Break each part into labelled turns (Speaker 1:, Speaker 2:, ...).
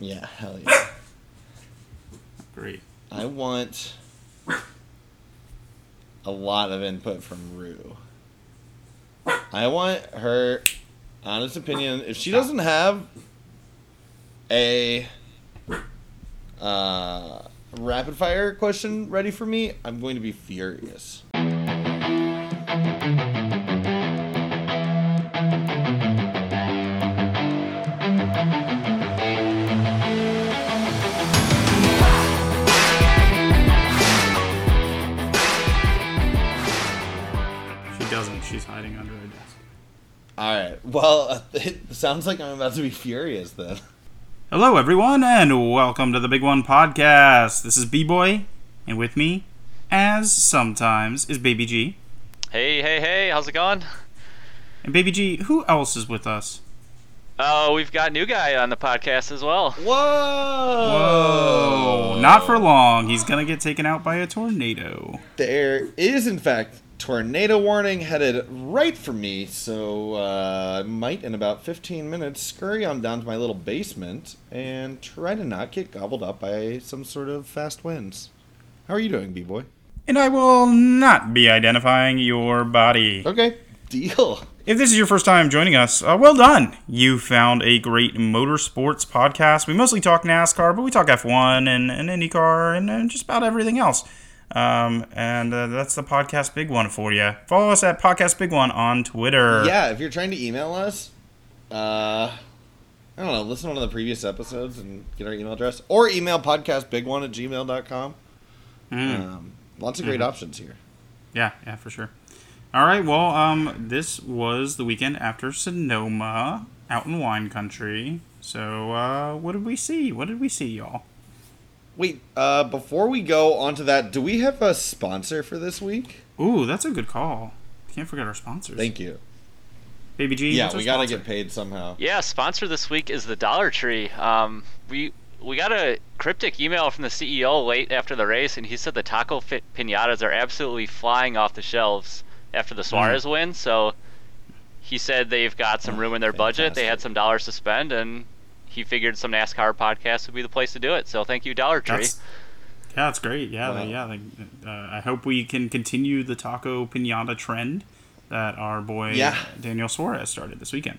Speaker 1: Yeah, hell yeah.
Speaker 2: Great.
Speaker 1: I want a lot of input from Rue. I want her honest opinion. If she doesn't have a uh, rapid fire question ready for me, I'm going to be furious. All right. Well, it sounds like I'm about to be furious then.
Speaker 2: Hello, everyone, and welcome to the Big One Podcast. This is B Boy, and with me, as sometimes, is Baby G.
Speaker 3: Hey, hey, hey, how's it going?
Speaker 2: And Baby G, who else is with us?
Speaker 3: Oh, we've got new guy on the podcast as well.
Speaker 1: Whoa!
Speaker 2: Whoa! Not for long. He's gonna get taken out by a tornado.
Speaker 1: There is, in fact, tornado warning headed right for me, so uh, I might, in about 15 minutes, scurry on down to my little basement and try to not get gobbled up by some sort of fast winds. How are you doing, B-Boy?
Speaker 2: And I will not be identifying your body.
Speaker 1: Okay, deal.
Speaker 2: If this is your first time joining us, uh, well done. You found a great motorsports podcast. We mostly talk NASCAR, but we talk F1 and, and IndyCar and, and just about everything else. Um, and uh, that's the podcast big one for you. Follow us at podcast big one on Twitter.
Speaker 1: Yeah, if you're trying to email us, uh, I don't know, listen to one of the previous episodes and get our email address. Or email podcast big one at gmail.com.
Speaker 2: Mm.
Speaker 1: Um, lots of great options here.
Speaker 2: Yeah, yeah, for sure. All right, well, um, this was the weekend after Sonoma, out in wine country. So, uh, what did we see? What did we see, y'all?
Speaker 1: Wait, uh, before we go on to that, do we have a sponsor for this week?
Speaker 2: Ooh, that's a good call. Can't forget our sponsors.
Speaker 1: Thank you.
Speaker 2: Baby G.
Speaker 1: Yeah,
Speaker 2: what's our
Speaker 1: we gotta
Speaker 2: sponsor?
Speaker 1: get paid somehow.
Speaker 3: Yeah, sponsor this week is the Dollar Tree. Um, we we got a cryptic email from the CEO late after the race, and he said the taco fit pinatas are absolutely flying off the shelves after the Suarez win. So he said they've got some
Speaker 1: Oh,
Speaker 3: room in their budget. They had some dollars to spend, and he figured some NASCAR podcast would be the place to do it. So thank you, Dollar Tree.
Speaker 2: That's, yeah, that's great. Yeah,
Speaker 1: Wow.
Speaker 2: yeah. They, uh, I hope we can continue the taco pinata trend that our boy
Speaker 1: Yeah.
Speaker 2: Daniel Suarez started this weekend.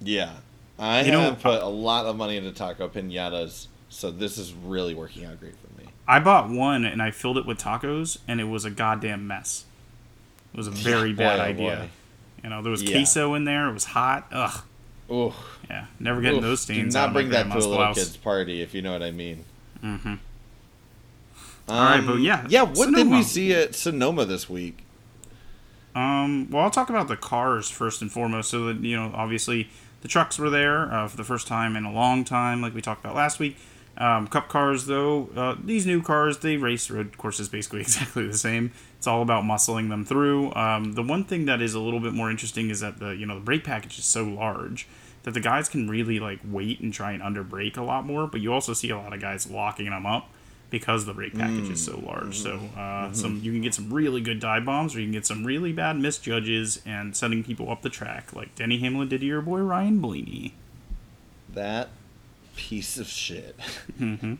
Speaker 1: Yeah. I
Speaker 2: You know-
Speaker 1: have put a lot of money into taco pinatas, so this is really working out great for me.
Speaker 2: I bought one and I filled it with tacos, and it was a goddamn mess. It was a very bad
Speaker 1: oh
Speaker 2: idea. You know, there was
Speaker 1: Yeah.
Speaker 2: queso in there. It was hot. Ugh.
Speaker 1: Ooh.
Speaker 2: Yeah, never getting
Speaker 1: Oof.
Speaker 2: those stains
Speaker 1: Do not bring that to a little
Speaker 2: blouse.
Speaker 1: kid's party, if you know what I mean.
Speaker 2: Mm-hmm.
Speaker 1: Um,
Speaker 2: right, but yeah,
Speaker 1: Yeah, what did we see at Sonoma this week?
Speaker 2: Um, well, I'll talk about the cars first and foremost. So that you know, obviously, the trucks were there uh, for the first time in a long time, like we talked about last week. Um, cup cars, though, uh, these new cars they race road courses basically exactly the same. It's all about muscling them through. Um, the one thing that is a little bit more interesting is that the you know the brake package is so large that the guys can really like wait and try and under brake a lot more. But you also see a lot of guys locking them up because the brake package is so large. So uh, some you can get some really good dive bombs, or you can get some really bad misjudges and sending people up the track, like Denny Hamlin did to your boy Ryan Blaney.
Speaker 1: That piece of shit.
Speaker 2: Do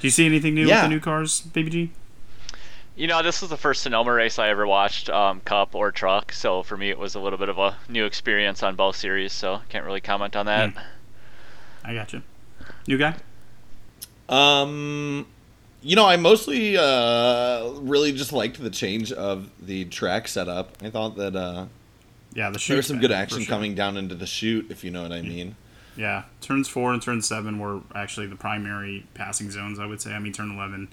Speaker 2: you see anything new
Speaker 1: Yeah.
Speaker 2: with the new cars, Baby G?
Speaker 3: You know, this was the first Sonoma race I ever watched, um, Cup or Truck. So for me, it was a little bit of a new experience on both series. So can't really comment on that.
Speaker 2: Mm. I got you. New guy?
Speaker 1: Um, you know, I mostly uh, really just liked the change of the track setup. I thought that uh,
Speaker 2: Yeah, the
Speaker 1: there
Speaker 2: shoot.
Speaker 1: was some good action coming down into the chute, if you know what I mean.
Speaker 2: Yeah, turns four and turn seven were actually the primary passing zones. I would say. I mean, turn eleven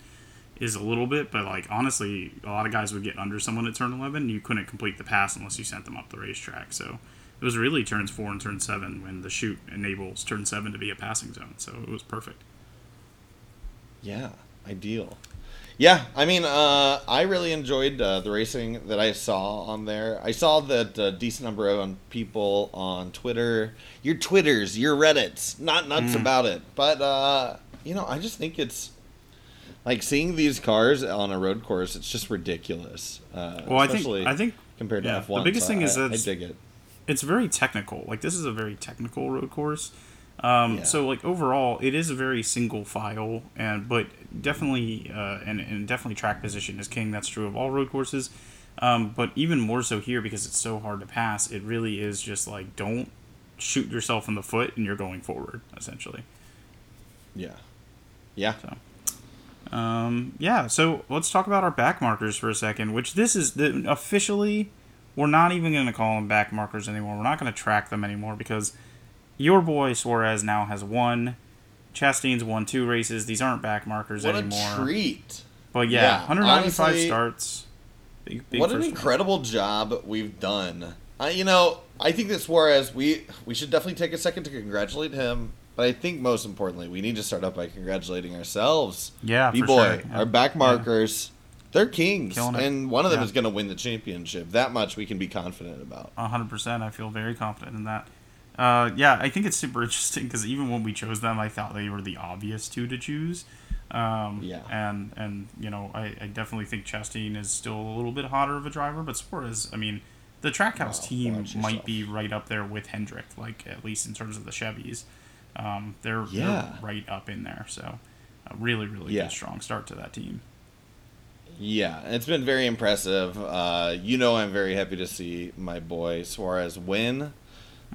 Speaker 2: is a little bit, but like honestly, a lot of guys would get under someone at turn eleven. You couldn't complete the pass unless you sent them up the racetrack. So it was really turns four and turn seven when the chute enables turn seven to be a passing zone. So it was perfect.
Speaker 1: Yeah, ideal. Yeah, I mean, uh, I really enjoyed uh, the racing that I saw on there. I saw that a decent number of people on Twitter, your Twitters, your Reddits, not nuts
Speaker 2: Mm.
Speaker 1: about it. But, uh, you know, I just think it's like seeing these cars on a road course, it's just ridiculous. Uh,
Speaker 2: Well, I think I think
Speaker 1: compared to
Speaker 2: yeah,
Speaker 1: F1.
Speaker 2: the biggest
Speaker 1: so
Speaker 2: thing is that
Speaker 1: I dig it.
Speaker 2: it's very technical. Like this is a very technical road course. Um,
Speaker 1: Yeah.
Speaker 2: So like overall, it is a very single file, and but definitely uh, and, and definitely track position is king. That's true of all road courses, um, but even more so here because it's so hard to pass. It really is just like don't shoot yourself in the foot, and you're going forward essentially.
Speaker 1: Yeah. Yeah.
Speaker 2: Um, yeah, so let's talk about our back markers for a second. Which this is the officially, we're not even going to call them back markers anymore. We're not going to track them anymore because your boy Suarez now has won. Chastain's won two races. These aren't back markers
Speaker 1: What
Speaker 2: anymore.
Speaker 1: a treat.
Speaker 2: But yeah,
Speaker 1: Yeah,
Speaker 2: 195
Speaker 1: honestly,
Speaker 2: starts. Big, big
Speaker 1: what an incredible job we've done. Uh, you know, I think that Suarez, we we should definitely take a second to congratulate him. But I think most importantly, we need to start up by congratulating ourselves.
Speaker 2: Yeah,
Speaker 1: B
Speaker 2: for
Speaker 1: boy,
Speaker 2: sure.
Speaker 1: our back markers, they're kings, and one of them
Speaker 2: Yeah.
Speaker 1: is going to win the championship. That much we can be confident about.
Speaker 2: hundred percent. I feel very confident in that. Uh, yeah, I think it's super interesting because even when we chose them, I thought they were the obvious two to choose. Um,
Speaker 1: Yeah.
Speaker 2: And and you know, I, I definitely think Chastain is still a little bit hotter of a driver, but Suarez, I mean, the Trackhouse
Speaker 1: Wow,
Speaker 2: team might be right up there with Hendrick, like at least in terms of the Chevys. Um, they're,
Speaker 1: Yeah.
Speaker 2: they're right up in there. So, a really really
Speaker 1: Yeah.
Speaker 2: good strong start to that team.
Speaker 1: Yeah, it's been very impressive. Uh, you know, I'm very happy to see my boy Suarez win.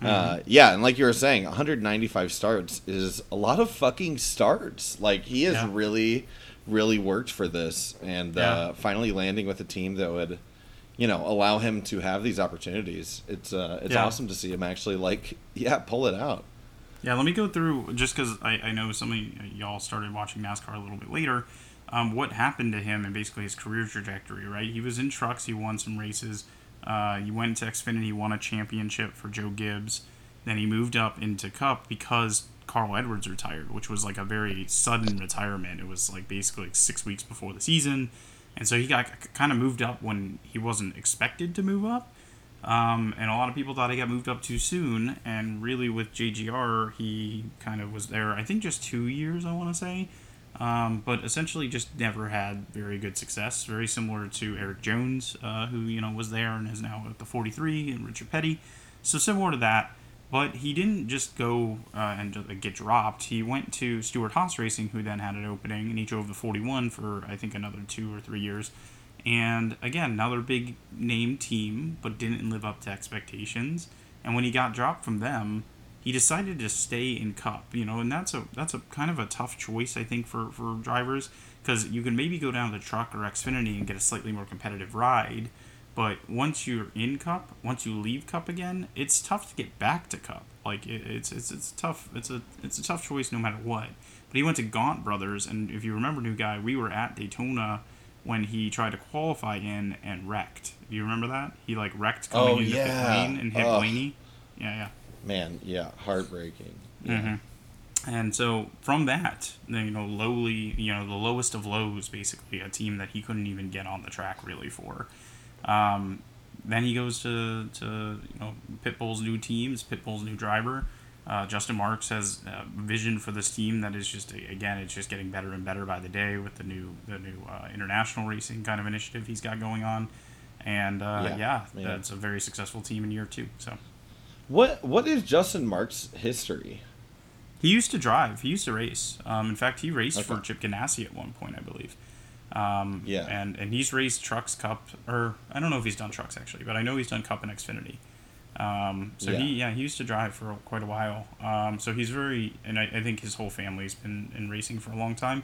Speaker 1: Uh, yeah, and like you were saying, 195 starts is a lot of fucking starts. Like he has
Speaker 2: Yeah.
Speaker 1: really, really worked for this, and
Speaker 2: Yeah.
Speaker 1: uh, finally landing with a team that would, you know, allow him to have these opportunities. It's uh, it's
Speaker 2: Yeah.
Speaker 1: awesome to see him actually like yeah pull it out.
Speaker 2: Yeah, let me go through just because I, I know some of y'all started watching NASCAR a little bit later. Um, what happened to him and basically his career trajectory, right? He was in trucks, he won some races. Uh, he went to Xfinity, won a championship for Joe Gibbs. Then he moved up into Cup because Carl Edwards retired, which was like a very sudden retirement. It was like basically like six weeks before the season. And so he got kind of moved up when he wasn't expected to move up. Um, and a lot of people thought he got moved up too soon. And really, with JGR, he kind of was there, I think, just two years, I want to say. Um, but essentially, just never had very good success. Very similar to Erik Jones, uh, who you know was there and is now at the 43, and Richard Petty. So similar to that. But he didn't just go uh, and just, get dropped. He went to Stewart-Haas Racing, who then had an opening, and he drove the 41 for I think another two or three years. And again, another big name team, but didn't live up to expectations. And when he got dropped from them, he decided to stay in Cup. You know, and that's a that's a kind of a tough choice I think for for drivers because you can maybe go down to Truck or Xfinity and get a slightly more competitive ride. But once you're in Cup, once you leave Cup again, it's tough to get back to Cup. Like it, it's it's it's tough. It's a it's a tough choice no matter what. But he went to Gaunt Brothers, and if you remember, new guy, we were at Daytona when he tried to qualify in and wrecked. Do you remember that? He like wrecked coming
Speaker 1: Oh,
Speaker 2: into pit
Speaker 1: yeah.
Speaker 2: lane and hit
Speaker 1: Ugh.
Speaker 2: Blaney. Yeah, yeah.
Speaker 1: Man, yeah, heartbreaking.
Speaker 2: hmm And so from that, you know, lowly, you know, the lowest of lows, basically, a team that he couldn't even get on the track really for. Um, then he goes to, to you know Pitbull's new teams, Pitbull's new driver. Uh, Justin Marks has a vision for this team that is just again, it's just getting better and better by the day with the new the new uh, international racing kind of initiative he's got going on. And uh,
Speaker 1: Yeah,
Speaker 2: yeah,
Speaker 1: man.
Speaker 2: that's a very successful team in year two. So
Speaker 1: What what is Justin Mark's history?
Speaker 2: He used to drive. He used to race. Um, in fact, he raced for Chip Ganassi at one point, I believe. Um,
Speaker 1: Yeah.
Speaker 2: And and he's raced trucks, cup, or I don't know if he's done trucks actually, but I know he's done cup and Xfinity. Um, so
Speaker 1: Yeah.
Speaker 2: he yeah he used to drive for quite a while. Um, so he's very and I, I think his whole family's been in racing for a long time.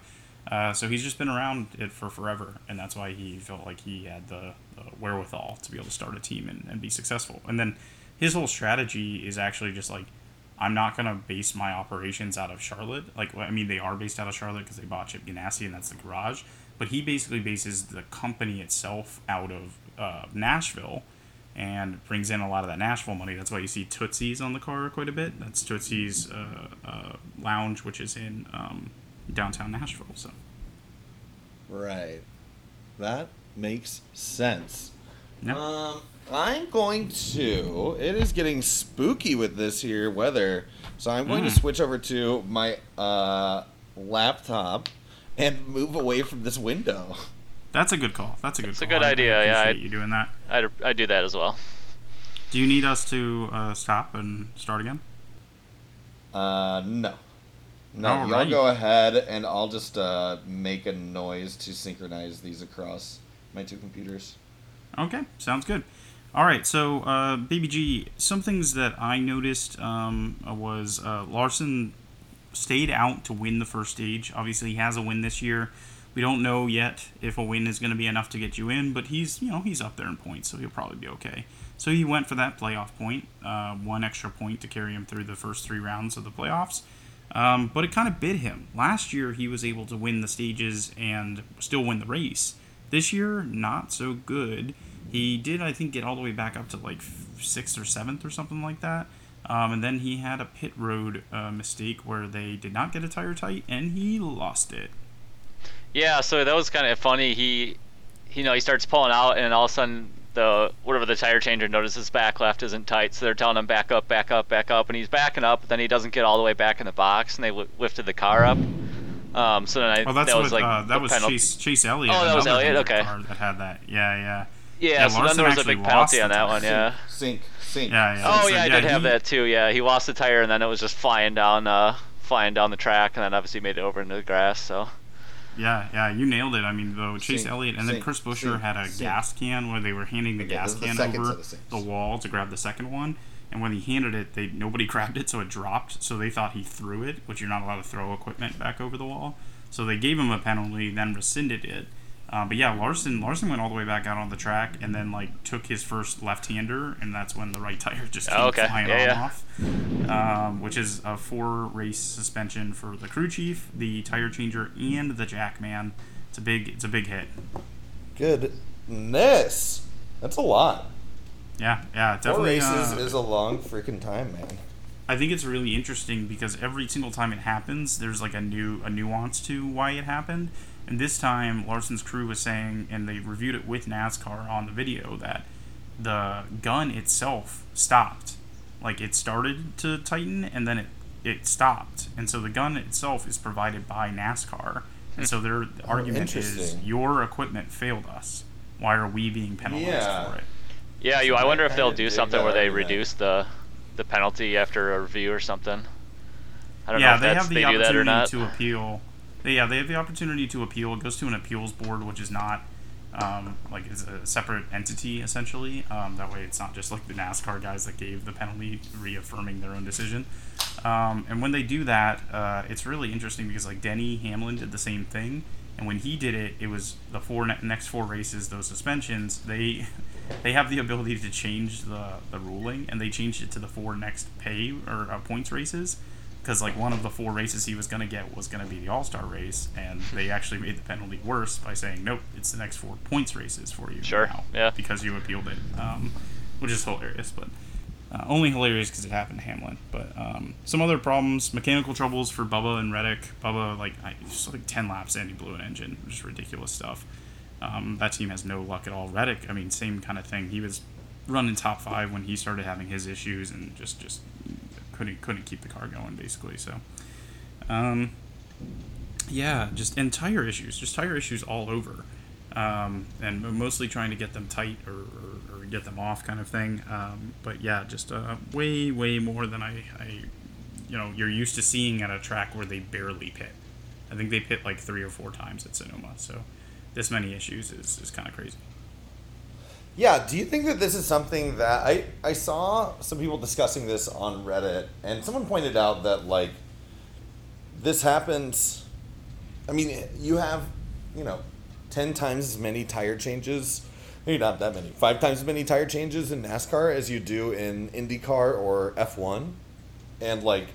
Speaker 2: Uh, so he's just been around it for forever, and that's why he felt like he had the, the wherewithal to be able to start a team and, and be successful. And then his whole strategy is actually just like I'm not gonna base my operations out of Charlotte. Like, I mean, they are based out of Charlotte because they bought Chip Ganassi and that's the garage. But he basically bases the company itself out of uh, Nashville and brings in a lot of that Nashville money. That's why you see Tootsie's on the car quite a bit. That's Tootsie's uh, uh, Lounge, which is in um, downtown Nashville. So
Speaker 1: Right. That makes sense.
Speaker 2: Yeah.
Speaker 1: Um, I'm going to. It is getting spooky with this here weather, so I'm going to
Speaker 2: Mm.
Speaker 1: switch over to my uh, laptop and move away from this window.
Speaker 2: that's a good call. That's a good. Call.
Speaker 3: It's a good
Speaker 2: I- I
Speaker 3: idea, yeah,
Speaker 2: appreciate
Speaker 3: I-
Speaker 2: you doing that.
Speaker 3: I I do that as well.
Speaker 2: Do you need us to uh, stop and start again?
Speaker 1: Uh, no. No, y'all
Speaker 2: Alright.
Speaker 1: go ahead, and I'll just uh, make a noise to synchronize these across my two computers.
Speaker 2: Okay, sounds good. All right, so uh, Baby G, some things that I noticed um, was uh, Larson stayed out to win the first stage. Obviously, he has a win this year. We don't know yet if a win is going to be enough to get you in, but he's you know he's up there in points, so he'll probably be okay. So he went for that playoff point, uh, one extra point to carry him through the first three rounds of the playoffs. Um, but it kind of bit him. Last year, he was able to win the stages and still win the race. This year, not so good. He did, I think, get all the way back up to like sixth or seventh or something like that. Um, and then he had a pit road uh, mistake where they did not get a tire tight and he lost it.
Speaker 3: Yeah, so that was kind of funny. He, you know, he starts pulling out, and all of a sudden, the whatever the tire changer notices back left isn't tight, so they're telling him back up, back up, back up, and he's backing up. But then he doesn't get all the way back in the box, and they li- lifted the car up. Um, so then I,
Speaker 2: Oh, that's
Speaker 3: that
Speaker 2: what
Speaker 3: was like
Speaker 2: uh, that was
Speaker 3: penalty.
Speaker 2: Chase Chase Elliott.
Speaker 3: Oh, that was Elliott? Okay.
Speaker 2: car That had that. Yeah, yeah.
Speaker 3: Yeah,
Speaker 2: Yeah,
Speaker 3: so then there was a big penalty on that one. Yeah.
Speaker 1: Sync, sync.
Speaker 2: Yeah, yeah.
Speaker 3: Oh
Speaker 2: So,
Speaker 3: yeah, I
Speaker 2: yeah,
Speaker 3: did have
Speaker 2: he-
Speaker 3: that too. Yeah, he lost the tire, and then it was just flying down, uh, flying down the track, and then obviously made it over into the grass. So.
Speaker 2: Yeah, yeah, you nailed it. I mean, though Chase
Speaker 1: Sink,
Speaker 2: Elliott and then Chris Buescher had a
Speaker 1: sink.
Speaker 2: gas can where they were handing the
Speaker 1: Okay,
Speaker 2: gas
Speaker 1: this is the
Speaker 2: can over
Speaker 1: set of sinks.
Speaker 2: the wall to grab the second one. And when he handed it, they nobody grabbed it, so it dropped. So they thought he threw it, which you're not allowed to throw equipment back over the wall. So they gave him a penalty, then rescinded it. Uh, but yeah, Larson Larson went all the way back out on the track and then like took his first left-hander, and that's when the right tire just came
Speaker 3: Oh, okay.
Speaker 2: flying
Speaker 3: Yeah,
Speaker 2: on
Speaker 3: yeah.
Speaker 2: off um, which is a four race suspension for the crew chief, the tire changer, and the jackman. It's a big it's a big hit.
Speaker 1: Goodness. That's a lot.
Speaker 2: Yeah, yeah,
Speaker 1: Four races
Speaker 2: uh,
Speaker 1: is a long freaking time, man.
Speaker 2: I think it's really interesting because every single time it happens, there's like a new a nuance to why it happened. And this time, Larson's crew was saying, and they reviewed it with NASCAR on the video that the gun itself stopped. Like it started to tighten, and then it it stopped. And so the gun itself is provided by NASCAR. And so their argument is your equipment failed us. Why are we being penalized
Speaker 1: Yeah.
Speaker 2: for it?
Speaker 3: Yeah, you.
Speaker 1: So
Speaker 3: I
Speaker 1: I
Speaker 3: wonder if they'll do something where they
Speaker 1: argument.
Speaker 3: reduce the the penalty after a review or something. I don't know
Speaker 2: yeah,
Speaker 3: if
Speaker 2: they
Speaker 3: that's,
Speaker 2: have the
Speaker 3: they do that or
Speaker 2: opportunity
Speaker 3: not.
Speaker 2: to appeal. They, yeah, they have the opportunity to appeal. It goes to an appeals board, which is not um, like it's a separate entity essentially. Um, that way, it's not just like the NASCAR guys that gave the penalty reaffirming their own decision. Um, and when they do that, uh, it's really interesting because like Denny Hamlin did the same thing, and when he did it, it was the four ne- next four races, those suspensions. They they have the ability to change the the ruling, and they changed it to the four next pay or uh, points races because like one of the four races he was going to get was going to be the All Star race, and they actually made the penalty worse by saying nope, it's the next four points races for you
Speaker 3: Sure,
Speaker 2: now
Speaker 3: yeah.
Speaker 2: because you appealed it, um, which is hilarious, but. Uh, only hilarious because it happened to Hamlin, but um, some other problems, mechanical troubles for Bubba and Reddick. Bubba, like, I, just like ten laps and he blew an engine, which is ridiculous stuff. Um, that team has no luck at all. Reddick, I mean, same kind of thing. He was running top five when he started having his issues, and just just couldn't couldn't keep the car going basically. So, um, yeah, just and tire issues, just tire issues all over, um, and mostly trying to get them tight or, or, or get them off, kind of thing. Um, but yeah, just uh, way way more than I, I, you know, you're used to seeing at a track where they barely pit. I think they pit like three or four times at Sonoma, so this many issues is, is kind of crazy.
Speaker 1: Yeah, do you think that this is something that I I saw some people discussing this on Reddit and someone pointed out that like this happens I mean, you have, you know, 10 times as many tire changes, maybe not that many. 5 times as many tire changes in NASCAR as you do in IndyCar or F1. And like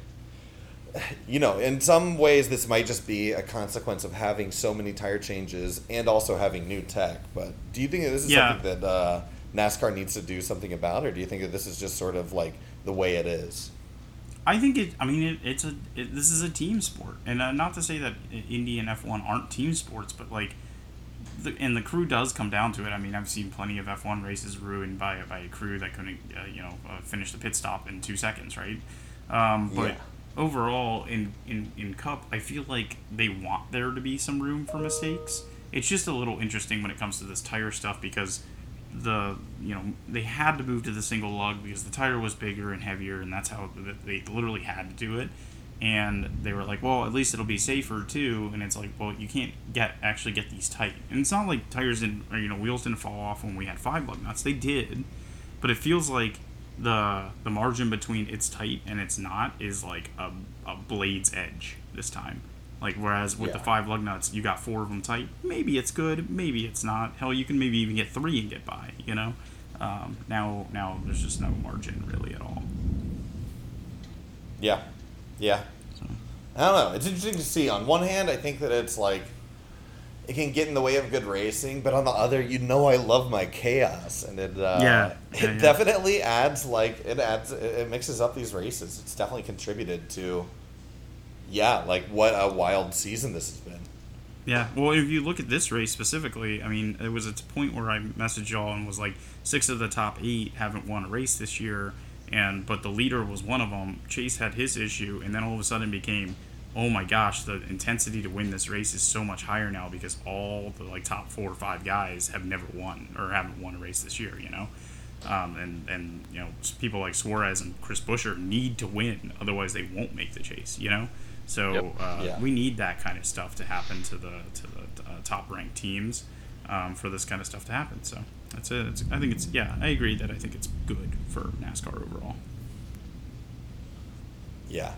Speaker 1: you know, in some ways, this might just be a consequence of having so many tire changes and also having new tech. But do you think that this is
Speaker 2: Yeah.
Speaker 1: something that uh, NASCAR needs to do something about, or do you think that this is just sort of like the way it is?
Speaker 2: I think it. I mean, it, it's a. It, this is a team sport, and uh, not to say that Indy and F one aren't team sports, but like, the, and the crew does come down to it. I mean, I've seen plenty of F one races ruined by by a crew that couldn't, uh, you know, uh, finish the pit stop in two seconds, right? Um, but
Speaker 1: Yeah.
Speaker 2: Overall, in, in in Cup, I feel like they want there to be some room for mistakes. It's just a little interesting when it comes to this tire stuff because the you know they had to move to the single lug because the tire was bigger and heavier, and that's how they literally had to do it. And they were like, well, at least it'll be safer too. And it's like, well, you can't get actually get these tight. And it's not like tires didn't, or you know, wheels didn't fall off when we had five lug nuts. They did, but it feels like the the margin between it's tight and it's not is like a, a blade's edge this time. Like whereas with yeah. the five lug nuts, you got four of them tight. Maybe it's good, maybe it's not. Hell, you can maybe even get three and get by. You know. Um, now now there's just no margin really at all.
Speaker 1: Yeah, yeah. So. I don't know. It's interesting to see. On one hand, I think that it's like it can get in the way of good racing, but on the other, you know, I love my chaos, and it uh,
Speaker 2: yeah,
Speaker 1: it yeah. definitely adds like it adds it mixes up these races. It's definitely contributed to yeah, like what a wild season this has been.
Speaker 2: Yeah, well, if you look at this race specifically, I mean, it was at a point where I messaged y'all and was like, six of the top eight haven't won a race this year, and but the leader was one of them. Chase had his issue, and then all of a sudden became oh my gosh, the intensity to win this race is so much higher now because all the like top four or five guys have never won or haven't won a race this year, you know. Um, and and you know people like Suarez and Chris Buescher need to win, otherwise they won't make the chase, you know. So yep. uh, yeah. we need that kind of stuff to happen to the to the uh, top ranked teams um, for this kind of stuff to happen. So that's it. It's, I think it's yeah. I agree that I think it's good for NASCAR overall.
Speaker 1: Yeah,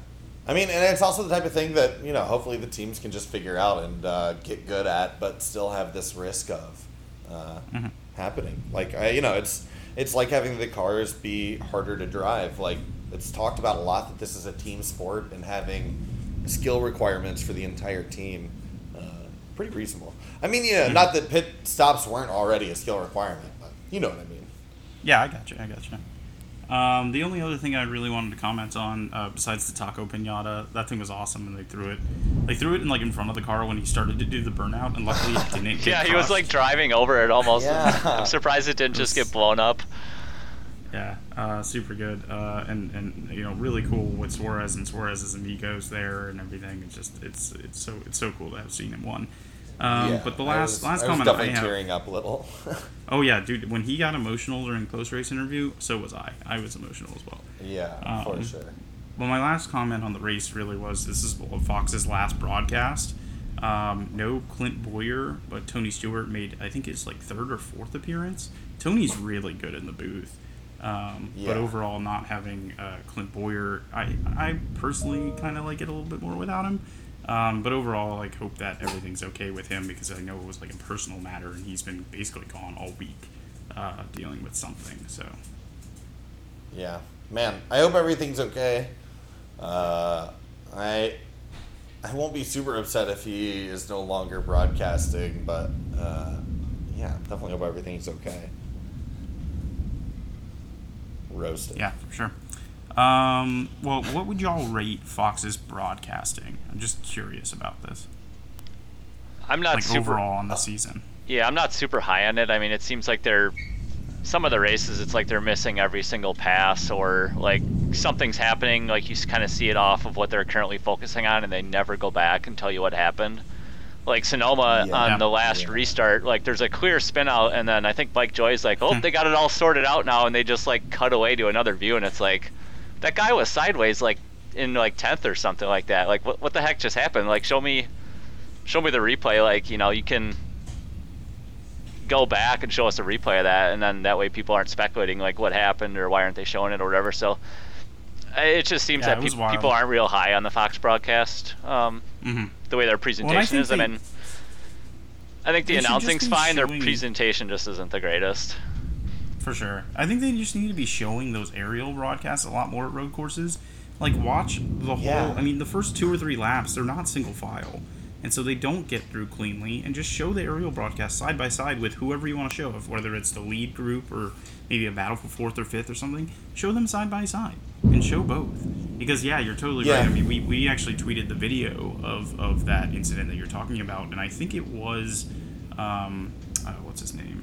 Speaker 1: I mean, and it's also the type of thing that you know, hopefully the teams can just figure out and uh, get good at, but still have this risk of uh, mm-hmm. happening. Like, I, you know, it's it's like having the cars be harder to drive. Like, it's talked about a lot that this is a team sport and having skill requirements for the entire team. Uh, pretty reasonable. I mean, yeah, mm-hmm. not that pit stops weren't already a skill requirement, but you know what I mean.
Speaker 2: Yeah, I got you. I got you. Um, the only other thing I really wanted to comment on, uh, besides the taco pinata, that thing was awesome, and they threw it. They threw it in like in front of the car when he started to do the burnout, and luckily it didn't.
Speaker 3: yeah,
Speaker 2: he
Speaker 3: was like driving over it almost. yeah. I'm surprised it didn't it was, just get blown up.
Speaker 2: Yeah, uh, super good, uh, and and you know really cool with Suarez and Suarez's amigos there and everything. It's just it's it's so it's so cool to have seen him won. Um, yeah, but the last
Speaker 1: was,
Speaker 2: last
Speaker 1: I
Speaker 2: comment I have,
Speaker 1: tearing up a little.
Speaker 2: oh yeah, dude, when he got emotional during post race interview, so was I. I was emotional as well.
Speaker 1: Yeah, um, for sure.
Speaker 2: Well, my last comment on the race really was this is Fox's last broadcast. Um, no Clint Bowyer, but Tony Stewart made I think his like third or fourth appearance. Tony's really good in the booth. Um, yeah. But overall, not having uh, Clint Bowyer, I I personally kind of like it a little bit more without him. Um, but overall, like hope that everything's okay with him because I know it was like a personal matter and he's been basically gone all week uh, dealing with something. So.
Speaker 1: Yeah, man. I hope everything's okay. Uh, I I won't be super upset if he is no longer broadcasting, but uh, yeah, definitely hope everything's okay. Roasted.
Speaker 2: Yeah, for sure. Um, well, what would y'all rate Fox's broadcasting? I'm just curious about this.
Speaker 3: I'm not
Speaker 2: like
Speaker 3: super,
Speaker 2: overall on the season.
Speaker 3: Yeah, I'm not super high on it. I mean, it seems like they're some of the races. It's like they're missing every single pass, or like something's happening. Like you kind of see it off of what they're currently focusing on, and they never go back and tell you what happened. Like Sonoma yeah. on the last yeah. restart, like there's a clear spin out, and then I think Mike Joy's like, "Oh, hmm. they got it all sorted out now," and they just like cut away to another view, and it's like, that guy was sideways like in like tenth or something like that. Like what what the heck just happened? Like show me show me the replay. Like you know you can go back and show us a replay of that, and then that way people aren't speculating like what happened or why aren't they showing it or whatever. So it just seems yeah, that pe- people aren't real high on the Fox broadcast. Um, mm-hmm. The way their presentation well, is. They, I mean, I think the announcing's fine. Their presentation just isn't the greatest
Speaker 2: for sure. I think they just need to be showing those aerial broadcasts a lot more at road courses. Like watch the whole. Yeah. I mean, the first two or three laps, they're not single file, and so they don't get through cleanly. And just show the aerial broadcast side by side with whoever you want to show, whether it's the lead group or maybe a battle for fourth or fifth or something. Show them side by side and show both. Because yeah, you're totally yeah. right. I mean, we, we actually tweeted the video of of that incident that you're talking about, and I think it was, um, uh, what's his name?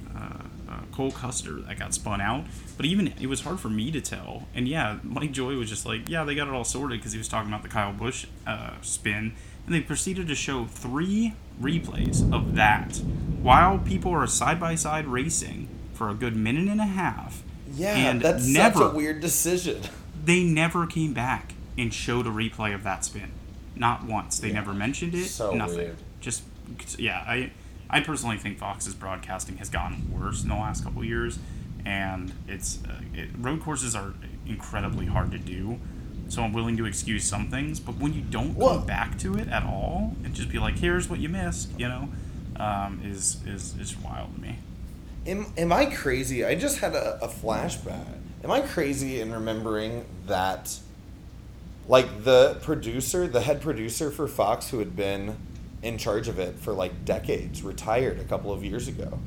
Speaker 2: Cole Custer that got spun out. But even it was hard for me to tell. And yeah, Mike Joy was just like, yeah, they got it all sorted because he was talking about the Kyle Busch uh, spin. And they proceeded to show three replays of that while people are side by side racing for a good minute and a half.
Speaker 1: Yeah,
Speaker 2: and
Speaker 1: that's
Speaker 2: never,
Speaker 1: such a weird decision.
Speaker 2: They never came back and showed a replay of that spin. Not once. They
Speaker 1: Yeah.
Speaker 2: never mentioned it.
Speaker 1: So
Speaker 2: nothing.
Speaker 1: weird.
Speaker 2: Just yeah. I I personally think Fox's broadcasting has gotten worse in the last couple years, and it's uh, it, road courses are incredibly hard to do. So I'm willing to excuse some things, but when you don't
Speaker 1: Well-
Speaker 2: come back to it at all and just be like, "Here's what you missed," you know, um, is is is wild to me.
Speaker 1: Am, am I crazy? I just had a, a flashback. Am I crazy in remembering that, like, the producer, the head producer for Fox, who had been in charge of it for like decades, retired a couple of years ago?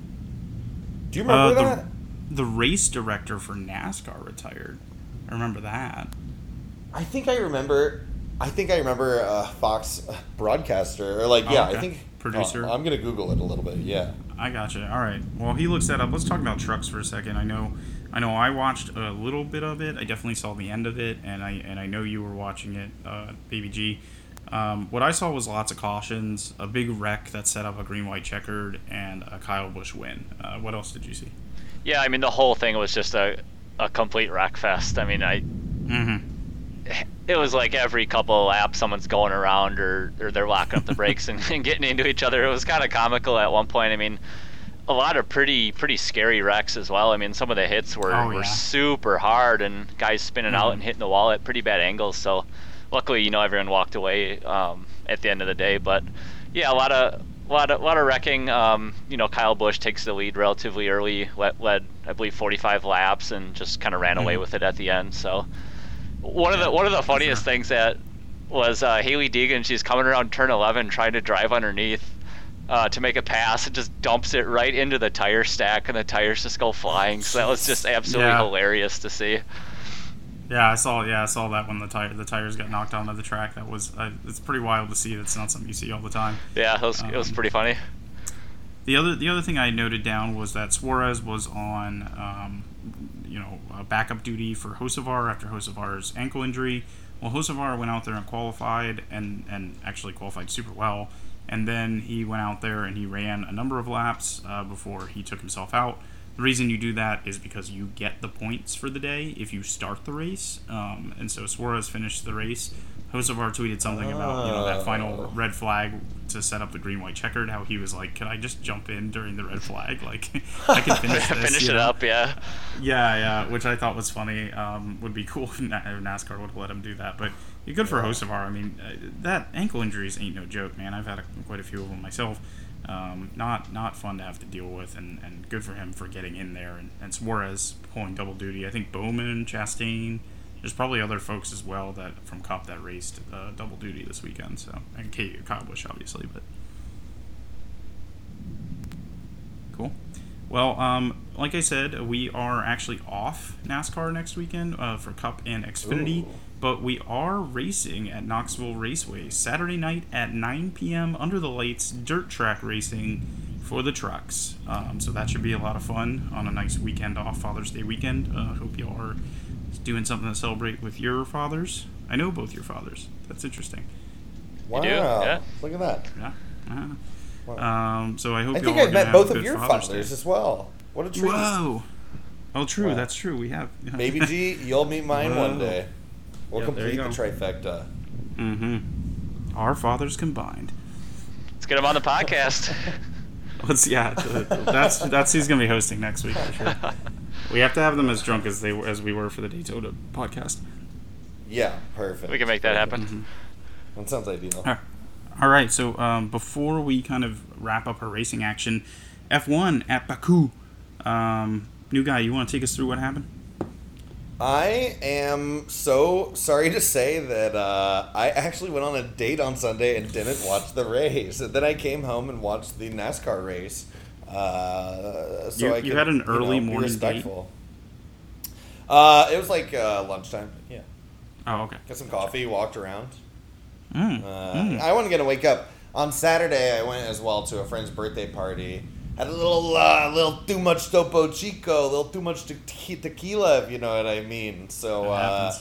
Speaker 1: Do you remember
Speaker 2: Uh,
Speaker 1: that?
Speaker 2: the, the race director for NASCAR retired. I remember that.
Speaker 1: I think I remember. I think I remember uh, Fox broadcaster, or like,
Speaker 2: Oh,
Speaker 1: yeah,
Speaker 2: okay.
Speaker 1: I think
Speaker 2: Producer.
Speaker 1: oh, I'm gonna Google it a little bit. Yeah.
Speaker 2: I gotcha. All right. Well, he looks that up. Let's talk about trucks for a second. I know, I know. I watched a little bit of it. I definitely saw the end of it, and I and I know you were watching it, uh, Baby G. Um, what I saw was lots of cautions, a big wreck that set up a green white checkered, and a Kyle Busch win. Uh, what else did you see?
Speaker 3: Yeah, I mean the whole thing was just a, a complete wreck fest. I mean, I
Speaker 2: Mm-hmm.
Speaker 3: it was like every couple of laps someone's going around or, or they're locking up the brakes and, and getting into each other. It was kind of comical at one point. I mean, a lot of pretty pretty scary wrecks as well. I mean, some of the hits were,
Speaker 2: Oh,
Speaker 3: were super hard and guys spinning out
Speaker 2: Mhm.
Speaker 3: and hitting the wall at pretty bad angles. So luckily, you know, everyone walked away um, at the end of the day. But yeah, a lot of a lot of, lot of wrecking. Um, you know, Kyle Busch takes the lead relatively early, led, led I believe 45 laps, and just kind of ran away
Speaker 2: Mhm.
Speaker 3: with it at the end. So one of the one of the funniest things that was uh, Hailie Deegan. She's coming around turn 11, trying to drive underneath uh, to make a pass, and just dumps it right into the tire stack, and the tires just go flying. So that was just absolutely
Speaker 2: Yeah.
Speaker 3: hilarious to see.
Speaker 2: Yeah, I saw. Yeah, I saw that when the tire the tires got knocked onto the track. That was. Uh, it's pretty wild to see. That's not something you see all the time.
Speaker 3: Yeah, it was, it was
Speaker 2: Um,
Speaker 3: pretty funny.
Speaker 2: The other the other thing I noted down was that Suarez was on um, you know uh, backup duty for Hocevar after Hocevar's ankle injury. Well, Hocevar went out there and qualified and and actually qualified super well. And then he went out there and he ran a number of laps uh, before he took himself out. The reason you do that is because you get the points for the day if you start the race. Um, and so Suarez finished the race. Hocevar tweeted something about you know that final
Speaker 1: Oh.
Speaker 2: red flag to set up the green white checkered. How he was like, "Can I just jump in during the red flag? Like, I can finish this."
Speaker 3: Finish it
Speaker 2: know?
Speaker 3: up, yeah.
Speaker 2: Yeah, yeah, which I thought was funny. Um, would be cool if NASCAR would have let him do that. But good for Hocevar. I mean, uh, that ankle injuries ain't no joke, man. I've had a, quite a few of them myself. Um, not not fun to have to deal with, and, and good for him for getting in there. And, and Suarez pulling double duty. I think Bowman, Chastain. There's probably other folks as well that from Cup that raced uh, double duty this weekend. So and Kate Busch obviously, but cool. Well, um, like I said, we are actually off NASCAR next weekend uh, for Cup and Xfinity,
Speaker 1: Ooh.
Speaker 2: but we are racing at Knoxville Raceway Saturday night at 9 p.m. under the lights, dirt track racing for the trucks. Um, so that should be a lot of fun on a nice weekend off, Father's Day weekend. Uh, hope you all are doing something to celebrate with your fathers. I know both your fathers. That's interesting.
Speaker 1: Wow.
Speaker 3: do? Yeah.
Speaker 1: Look at that.
Speaker 2: Yeah. Uh,
Speaker 1: Wow.
Speaker 2: um, so I hope
Speaker 1: I
Speaker 2: you
Speaker 1: think I've met both of your
Speaker 2: Father's
Speaker 1: fathers
Speaker 2: Day.
Speaker 1: as well. What a treat.
Speaker 2: Whoa! Oh, true.
Speaker 1: Wow.
Speaker 2: That's true. We have.
Speaker 1: Baby G, you'll meet mine one day. We'll
Speaker 2: Yeah, there
Speaker 1: complete the trifecta.
Speaker 2: Mm-hmm. Our fathers combined.
Speaker 3: Let's get him on the podcast.
Speaker 2: Let's yeah. That's that's who's gonna be hosting next week for sure. We have to have them as drunk as they were, as we were for the Daytona podcast.
Speaker 1: Yeah, perfect.
Speaker 3: we can make that happen.
Speaker 2: Mhm.
Speaker 1: That sounds ideal.
Speaker 2: All right. So um, before we kind of wrap up our racing action, F1 at Baku. Um, new guy, you want to take us through what happened?
Speaker 1: I am so sorry to say that uh, I actually went on a date on Sunday and didn't watch the race. And then I came home and watched the NASCAR race. Uh, so
Speaker 2: You-
Speaker 1: I
Speaker 2: you
Speaker 1: could,
Speaker 2: had an
Speaker 1: you
Speaker 2: early
Speaker 1: know, be
Speaker 2: morning date?
Speaker 1: Uh, it was like uh, lunchtime. Yeah,
Speaker 2: Oh, okay.
Speaker 1: got some coffee, walked around.
Speaker 2: Mm.
Speaker 1: Uh,
Speaker 2: mm.
Speaker 1: I wasn't gonna wake up on Saturday. I went as well to a friend's birthday party. Had a little, uh, little too much Topo Chico, a little too much te- te- tequila, if you know what I mean. So uh.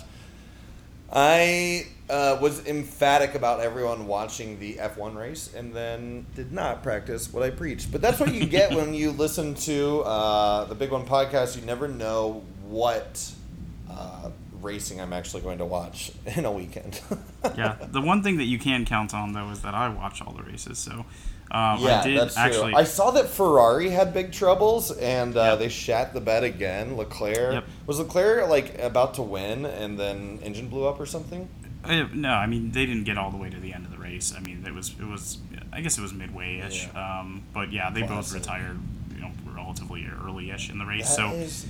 Speaker 1: I uh, was emphatic about everyone watching the F1 race and then did not practice what I preached. But that's what you get when you listen to uh, the Big One podcast. You never know what uh, racing I'm actually going to watch in a weekend.
Speaker 2: yeah, the one thing that you can count on though is that I watch all the races. So um,
Speaker 1: yeah,
Speaker 2: I did
Speaker 1: that's
Speaker 2: actually.
Speaker 1: true. I saw that Ferrari had big troubles and uh,
Speaker 2: Yep.
Speaker 1: they shat the bed again. Leclerc
Speaker 2: Yep.
Speaker 1: was Leclerc like about to win and then engine blew up or something.
Speaker 2: Uh, no, I mean they didn't get all the way to the end of the race. I mean it was it was I guess it was midway ish.
Speaker 1: Yeah.
Speaker 2: Um, but yeah, they both retired, you know, relatively early ish in the race.
Speaker 1: That
Speaker 2: so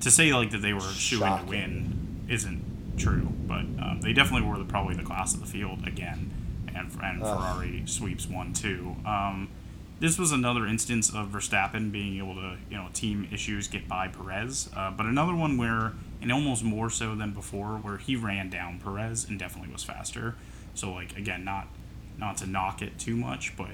Speaker 2: to say like that they were shooing to win isn't true, but um, they definitely were the, probably the class of the field again, and and
Speaker 1: Ugh.
Speaker 2: Ferrari sweeps one two. Um, this was another instance of Verstappen being able to you know team issues get by Perez, uh, but another one where and almost more so than before where he ran down Perez and definitely was faster. So like again, not not to knock it too much, but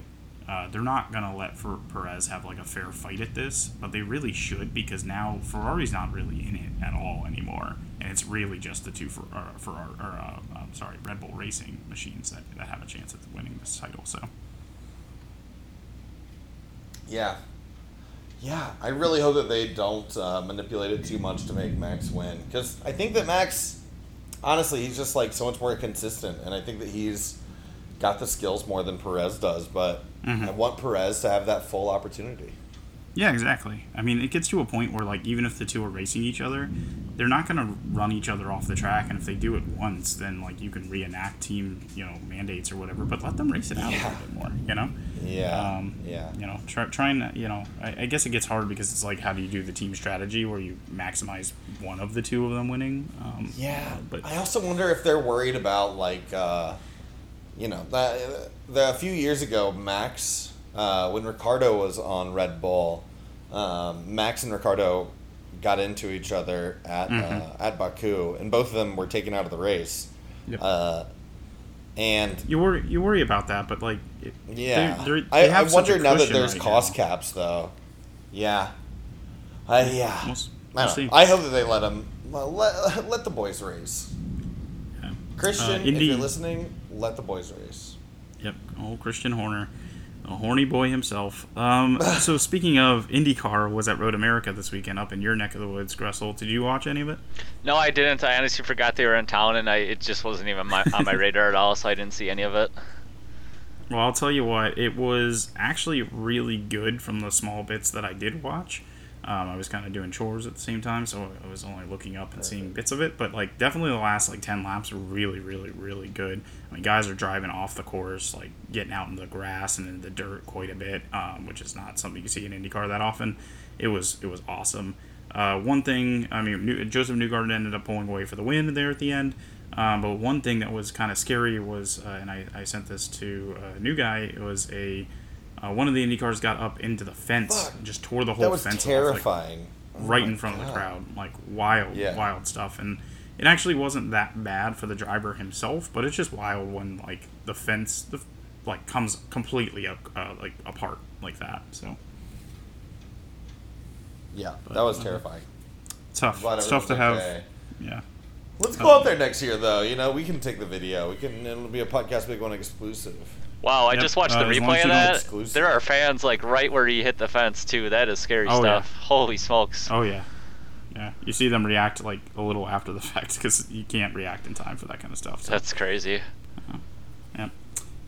Speaker 2: uh, they're not gonna let for Perez have like a fair fight at this, but they really should because now Ferrari's not really in it at all anymore, and it's really just the two for uh, for or uh, um, sorry Red Bull Racing machines that, that have a chance at winning this title. So
Speaker 1: Yeah. Yeah, I really hope that they don't uh, manipulate it too much to make Max win. Because I think that Max, honestly, he's just like so much more consistent. And I think that he's got the skills more than Perez does. But
Speaker 2: Mhm.
Speaker 1: I want Perez to have that full opportunity.
Speaker 2: yeah, exactly. I mean, it gets to a point where like even if the two are racing each other, they're not gonna run each other off the track, and if they do it once, then like you can reenact team you know mandates or whatever, but let them race it out a little bit more, you know.
Speaker 1: Yeah.
Speaker 2: um,
Speaker 1: yeah.
Speaker 2: you know, try, trying to, you know, I, I guess it gets hard because it's like, how do you do the team strategy where you maximize one of the two of them winning? Um,
Speaker 1: Yeah,
Speaker 2: but
Speaker 1: I also wonder if they're worried about like, uh, you know, the, the a few years ago, Max, uh, when Ricciardo was on Red Bull, um, Max and Ricciardo got into each other at uh,
Speaker 2: Mhm.
Speaker 1: at Baku, and both of them were taken out of the race.
Speaker 2: Yep.
Speaker 1: Uh, and
Speaker 2: you worry, you worry about that, but like, it,
Speaker 1: yeah,
Speaker 2: they're- they're-
Speaker 1: I,
Speaker 2: they
Speaker 1: I
Speaker 2: a
Speaker 1: wonder now that there's
Speaker 2: right
Speaker 1: cost
Speaker 2: now.
Speaker 1: caps, though. Yeah, uh, yeah.
Speaker 2: We'll, we'll see.
Speaker 1: I hope that they let them well, let, let the boys race.
Speaker 2: Yeah.
Speaker 1: Christian,
Speaker 2: Uh,
Speaker 1: if you're listening, let the boys race.
Speaker 2: Yep, old Christian Horner, a horny boy himself. Um, so speaking of IndyCar, was at Road America this weekend up in your neck of the woods, Gressel. Did you watch any of it?
Speaker 3: No, I didn't. I honestly forgot they were in town, and I it just wasn't even my, on my radar at all, so I didn't see any of it.
Speaker 2: Well, I'll tell you what, it was actually really good from the small bits that I did watch. Um, I was kind of doing chores at the same time, so I was only looking up and seeing bits of it. But like, definitely the last like ten laps were really, really, really good. I mean, guys are driving off the course, like getting out in the grass and in the dirt quite a bit, um, which is not something you see in IndyCar that often. It was it was awesome. Uh, one thing, I mean, New, Josef Newgarden ended up pulling away for the win there at the end. Um, but one thing that was kind of scary was, uh, and I, I sent this to a new guy, it was a uh, one of the Indy cars got up into the fence,
Speaker 1: Fuck.
Speaker 2: and just tore the whole
Speaker 1: That was
Speaker 2: fence off,
Speaker 1: terrifying. Oh
Speaker 2: like, right
Speaker 1: my
Speaker 2: in front of the crowd, like wild,
Speaker 1: Yeah.
Speaker 2: wild stuff. And it actually wasn't that bad for the driver himself, but it's just wild when like the fence, the like comes completely up, uh, like apart like that. So
Speaker 1: Yeah,
Speaker 2: But,
Speaker 1: that was
Speaker 2: uh,
Speaker 1: terrifying.
Speaker 2: tough. It's tough to have.
Speaker 1: okay.
Speaker 2: Yeah.
Speaker 1: Let's go out there next year, though. You know, we can take the video. We can. It'll be a podcast big one exclusive.
Speaker 3: Wow, I
Speaker 2: Yep,
Speaker 3: just watched
Speaker 2: uh,
Speaker 3: the
Speaker 2: as long
Speaker 3: replay
Speaker 2: as
Speaker 3: of
Speaker 2: you don't
Speaker 3: that.
Speaker 1: exclusive.
Speaker 3: There are fans like right where he hit the fence too. That is scary
Speaker 2: Oh, yeah.
Speaker 3: stuff. Holy smokes!
Speaker 2: Oh yeah, yeah. You see them react like a little after the fact because you can't react in time for that kind of stuff. So.
Speaker 3: That's crazy.
Speaker 2: yeah.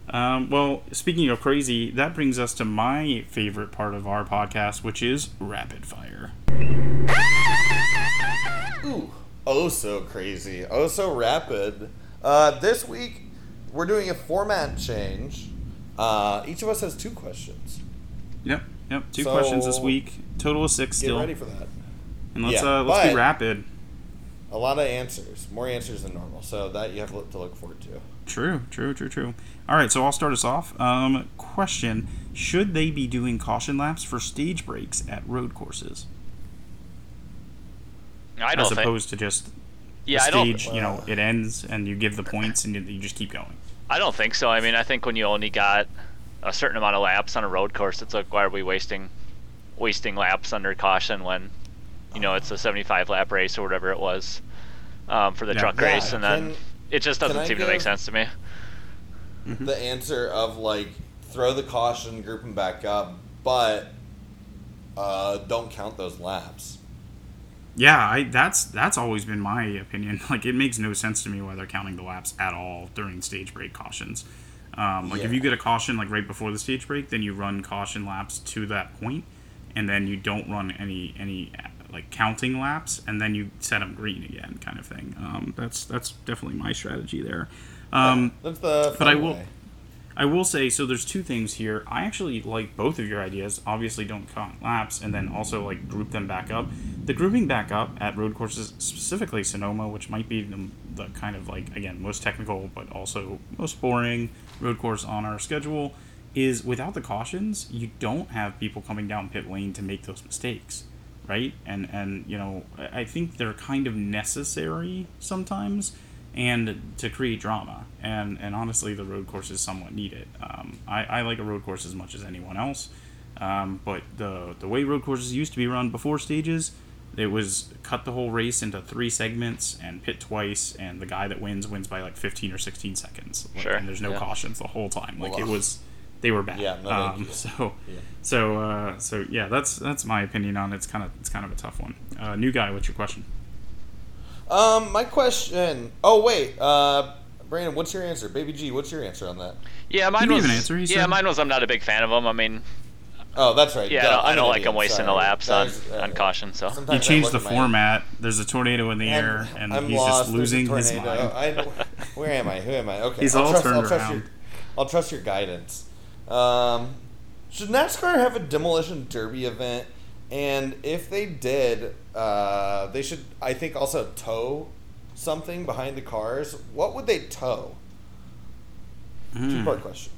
Speaker 2: Um, well, speaking of crazy, that brings us to my favorite part of our podcast, which is rapid fire.
Speaker 1: Ooh, oh so crazy, oh so rapid. Uh, this week we're doing a format change. Uh, each of us has two questions.
Speaker 2: Yep. Yep. Two
Speaker 1: So-
Speaker 2: questions this week. Total of six
Speaker 1: Get
Speaker 2: still.
Speaker 1: ready for that.
Speaker 2: and let's
Speaker 1: Yeah,
Speaker 2: uh, let's
Speaker 1: but-
Speaker 2: be rapid.
Speaker 1: A lot of answers, more answers than normal. So that you have to look- forward to.
Speaker 2: True. True. True. True. All right. So I'll start us off. Um, question: Should they be doing caution laps for stage breaks at road courses,
Speaker 3: I
Speaker 2: as
Speaker 3: don't think.
Speaker 2: opposed to just
Speaker 3: Yeah,
Speaker 2: the
Speaker 3: I don't.
Speaker 2: stage? You know, it ends and you give the points and you, you just keep going.
Speaker 3: I don't think so. I mean, I think when you only got a certain amount of laps on a road course, it's like why are we wasting wasting laps under caution when you know it's a 75 lap race or whatever it was um, for the
Speaker 2: Yeah.
Speaker 3: truck
Speaker 1: Yeah,
Speaker 3: race, and then
Speaker 1: can-
Speaker 3: it just doesn't seem to make sense to me.
Speaker 1: the answer of like throw the caution, group them back up, but uh, don't count those laps.
Speaker 2: Yeah, I that's that's always been my opinion. Like it makes no sense to me why they're counting the laps at all during stage break cautions. Um, like if you get a caution like right before the stage break, then you run caution laps to that point, and then you don't run any any like counting laps, and then you set them green again, kind of thing. Um, that's that's definitely my strategy there. Um,
Speaker 1: That's the.
Speaker 2: but I will-
Speaker 1: way.
Speaker 2: I will say so. There's two things here. I actually like both of your ideas. Obviously, don't count laps, and then also like group them back up. The grouping back up at road courses, specifically Sonoma, which might be the, the kind of like again most technical but also most boring road course on our schedule, is without the cautions, you don't have people coming down pit lane to make those mistakes, right? And and you know I think they're kind of necessary sometimes and to create drama. And and honestly, the road courses somewhat need it. Um, I, I like a road course as much as anyone else, um, but the the way road courses used to be run before stages, it was cut the whole race into three segments and pit twice, and the guy that wins wins by like fifteen or sixteen seconds. Like,
Speaker 3: Sure,
Speaker 2: And there's no
Speaker 3: yeah.
Speaker 2: cautions the whole time. Like it was, they were bad.
Speaker 1: Yeah, no,
Speaker 2: um, so
Speaker 1: Yeah.
Speaker 2: so uh, so yeah, that's that's my opinion on it. It's kind of it's kind of a tough one. Uh, new guy, what's your question?
Speaker 1: Um, my question. Oh wait, uh, Brandon, what's your answer? Baby G, what's your answer on that?
Speaker 3: Yeah, mine
Speaker 2: gave
Speaker 3: was.
Speaker 2: an answer,
Speaker 3: yeah,
Speaker 2: said.
Speaker 3: mine was. I'm not a big fan of them. I mean,
Speaker 1: Oh, that's right.
Speaker 3: yeah,
Speaker 1: Duh,
Speaker 3: I don't, I don't like
Speaker 1: idiot,
Speaker 3: them wasting the laps on,
Speaker 1: Guys, uh,
Speaker 3: on caution. So
Speaker 1: sometimes
Speaker 2: He changed the
Speaker 1: at my-
Speaker 2: format. There's a tornado in the
Speaker 1: I'm-
Speaker 2: air, and
Speaker 1: I'm
Speaker 2: he's
Speaker 1: lost.
Speaker 2: just losing his mind.
Speaker 1: I, where am I? Who am I? Okay,
Speaker 2: He's
Speaker 1: I'll
Speaker 2: all
Speaker 1: trust,
Speaker 2: turned
Speaker 1: I'll trust your,
Speaker 2: around.
Speaker 1: I'll trust your guidance. Um, should NASCAR have a demolition derby event? And if they did, uh, they should, I think, also tow something behind the cars. What would they tow?
Speaker 2: Hmm.
Speaker 1: Two part question.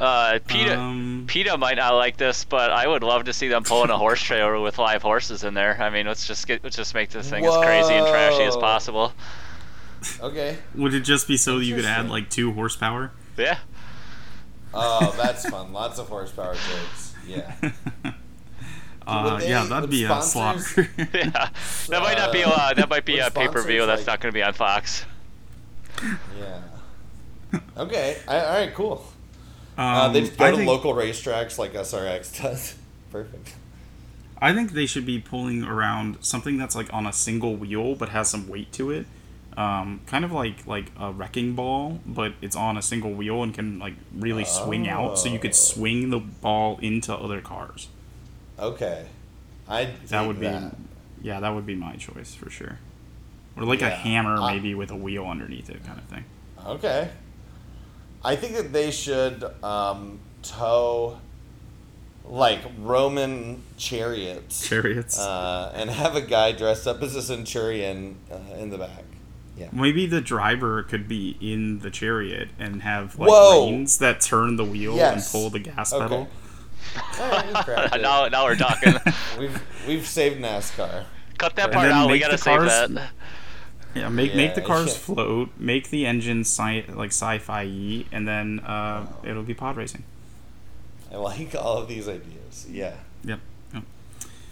Speaker 3: Uh, PETA,
Speaker 2: Um,
Speaker 3: PETA might not like this, but I would love to see them pulling a horse trailer with live horses in there. I mean, let's just get let's just make this thing as crazy and trashy as possible.
Speaker 1: Okay.
Speaker 2: Would it just be so that you could add like two horsepower?
Speaker 3: Yeah.
Speaker 1: Oh, that's fun. Lots of horsepower jokes. Yeah.
Speaker 2: uh,
Speaker 1: they-
Speaker 2: yeah, that'd
Speaker 1: would
Speaker 2: be a
Speaker 1: sponsors-
Speaker 2: slaughter.
Speaker 3: Yeah. That might not be uh, that might be a pay per view.
Speaker 1: sponsors,
Speaker 3: That's
Speaker 1: like-
Speaker 3: not going to be on Fox.
Speaker 1: Yeah. Okay. I, all right. Cool. Uh,
Speaker 2: Um,
Speaker 1: they just go
Speaker 2: I
Speaker 1: to
Speaker 2: think,
Speaker 1: local racetracks like SRX does. Perfect.
Speaker 2: I think they should be pulling around something that's like on a single wheel but has some weight to it. Um, kind of like like a wrecking ball, but it's on a single wheel and can like really swing out, so you could
Speaker 1: Oh.
Speaker 2: swing the ball into other cars.
Speaker 1: Okay. I
Speaker 2: That would be,
Speaker 1: that.
Speaker 2: yeah, that would be my choice for sure. Or like a
Speaker 1: Yeah.
Speaker 2: hammer,
Speaker 1: I-
Speaker 2: maybe with a wheel underneath it, kind of thing.
Speaker 1: Okay. I think that they should um, tow like Roman chariots.
Speaker 2: Chariots.
Speaker 1: Uh, and have a guy dressed up as a centurion uh, in the back. Yeah.
Speaker 2: Maybe the driver could be in the chariot and have like
Speaker 1: Whoa.
Speaker 2: reins that turn the wheel
Speaker 1: Yes.
Speaker 2: and pull the gas
Speaker 1: Okay.
Speaker 2: pedal.
Speaker 1: All right, we cracked it.
Speaker 3: now, now we're talking.
Speaker 1: We've we've saved NASCAR.
Speaker 3: Cut that part out. We gotta save
Speaker 2: cars-
Speaker 3: that.
Speaker 2: Yeah, make make the cars float, make the engine sci- like sci-fi y, and then uh, it'll be pod racing.
Speaker 1: I like all of these ideas. Yeah.
Speaker 2: Yep. yep.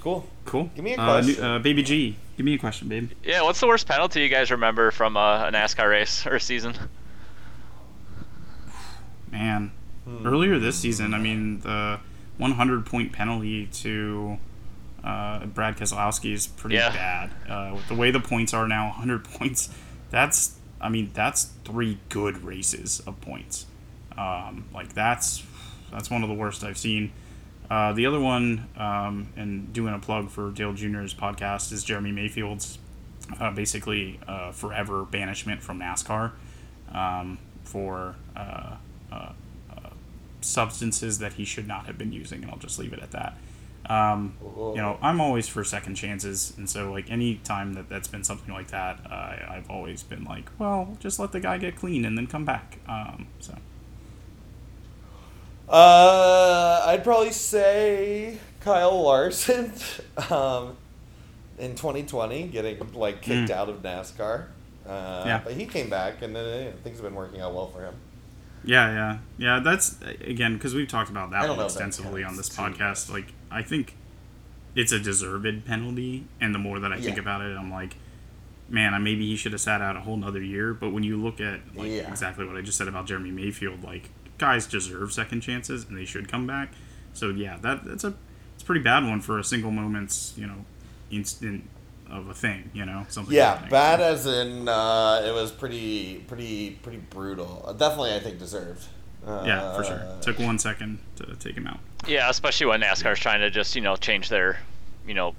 Speaker 1: Cool.
Speaker 2: Cool.
Speaker 1: Give me a
Speaker 2: Uh,
Speaker 1: question.
Speaker 2: uh, baby G, give me a question, babe.
Speaker 3: Yeah, what's the worst penalty you guys remember from uh, a NASCAR race or a season?
Speaker 2: Man,
Speaker 1: Hmm.
Speaker 2: earlier this season, I mean, the 100 point penalty to uh, Brad Keselowski is pretty
Speaker 3: Yeah.
Speaker 2: bad. Uh, with the way the points are now, 100 points. That's, I mean, that's three good races of points. Um, like that's that's one of the worst I've seen. Uh, the other one, um, and doing a plug for Dale Jr.'s podcast, is Jeremy Mayfield's uh, basically uh, forever banishment from NASCAR um, for uh, uh, uh, substances that he should not have been using, and I'll just leave it at that. Um, you know, I'm always for second chances, and so like any time that that's been something like that, uh, I've always been like, well, just let the guy get clean and then come back. Um, so
Speaker 1: Uh, I'd probably say Kyle Larson um, in 2020, getting like kicked
Speaker 2: Mm.
Speaker 1: out of NASCAR. Uh,
Speaker 2: Yeah.
Speaker 1: But he came back, and know, things have been working out well for him.
Speaker 2: Yeah, yeah, yeah. That's again because we've talked about that
Speaker 1: don't
Speaker 2: one
Speaker 1: know if that
Speaker 2: extensively on this podcast. Like, I think it's a deserved penalty, and the more that I think about it, I'm like, man, I maybe he should have sat out a whole nother year. But when you look at like
Speaker 1: Yeah.
Speaker 2: exactly what I just said about Jeremy Mayfield, like guys deserve second chances and they should come back. So yeah, that that's a it's a pretty bad one for a single moment's you know instant of a thing. You know something.
Speaker 1: Yeah, bad as in uh, it was pretty, pretty, pretty brutal. Definitely, I think deserved. Uh,
Speaker 2: Yeah, for sure. Took one second to take him out.
Speaker 3: Yeah, especially when NASCAR's trying to just you know change their, you know,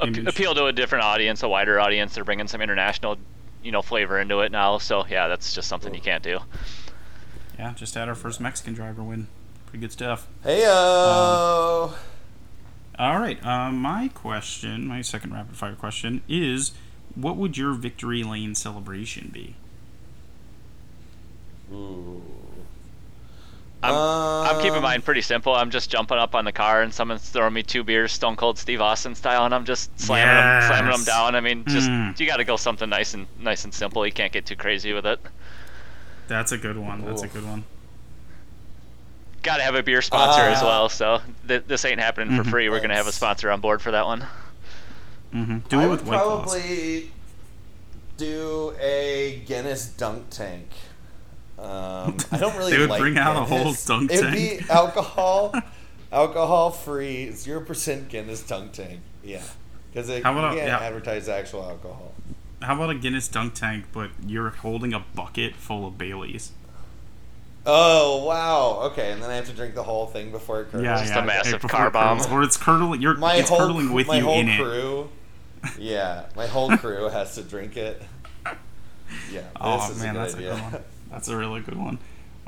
Speaker 3: ap- appeal to a different audience, a wider audience. They're bringing some international, you know, flavor into it now. So yeah, that's just something you can't do.
Speaker 2: Yeah, just had our first Mexican driver win. Pretty good stuff.
Speaker 1: Hey, uh,
Speaker 2: All right. Uh, my question, my second rapid fire question is, what would your victory lane celebration be?
Speaker 1: Ooh.
Speaker 3: I'm, I'm keeping
Speaker 1: Um,
Speaker 3: mine pretty simple. I'm just jumping up on the car and someone's throwing me two beers, Stone Cold Steve Austin style, and I'm just slamming them, slamming them down. I mean, just
Speaker 2: Mm.
Speaker 3: you got to go something nice and nice and simple. You can't get too crazy with it.
Speaker 2: That's a good one. That's a good one.
Speaker 3: Got to have a beer sponsor as
Speaker 1: Uh,
Speaker 3: well. So th- this ain't happening for
Speaker 2: Mhm.
Speaker 3: free. We're gonna have a sponsor on board for that one.
Speaker 2: Mm-hmm. Do
Speaker 1: I
Speaker 2: it
Speaker 1: would
Speaker 2: with White Claws.
Speaker 1: probably do a Guinness dunk tank. Um, I don't really
Speaker 2: They would
Speaker 1: like
Speaker 2: bring out a whole
Speaker 1: Guinness.
Speaker 2: dunk
Speaker 1: It'd
Speaker 2: tank.
Speaker 1: be alcohol, alcohol free, zero percent Guinness dunk tank. Yeah, because they
Speaker 2: How about a-
Speaker 1: can't
Speaker 2: yeah.
Speaker 1: advertise actual alcohol.
Speaker 2: How about a Guinness dunk tank, but you're holding a bucket full of Baileys?
Speaker 1: Oh wow! Okay, and then I have to drink the whole thing before it curdles.
Speaker 2: Yeah,
Speaker 3: Just
Speaker 2: yeah.
Speaker 3: a massive
Speaker 2: right before
Speaker 3: car
Speaker 2: it curdles.
Speaker 3: bomb.
Speaker 2: Or it's curdling. You're
Speaker 1: My
Speaker 2: it's
Speaker 1: whole
Speaker 2: curdling with
Speaker 1: my
Speaker 2: you
Speaker 1: whole
Speaker 2: in it.
Speaker 1: crew. Yeah, my whole crew has to drink it. Yeah, this
Speaker 2: Oh
Speaker 1: is
Speaker 2: man,
Speaker 1: a good
Speaker 2: that's a
Speaker 1: idea.
Speaker 2: good one. That's a really good one.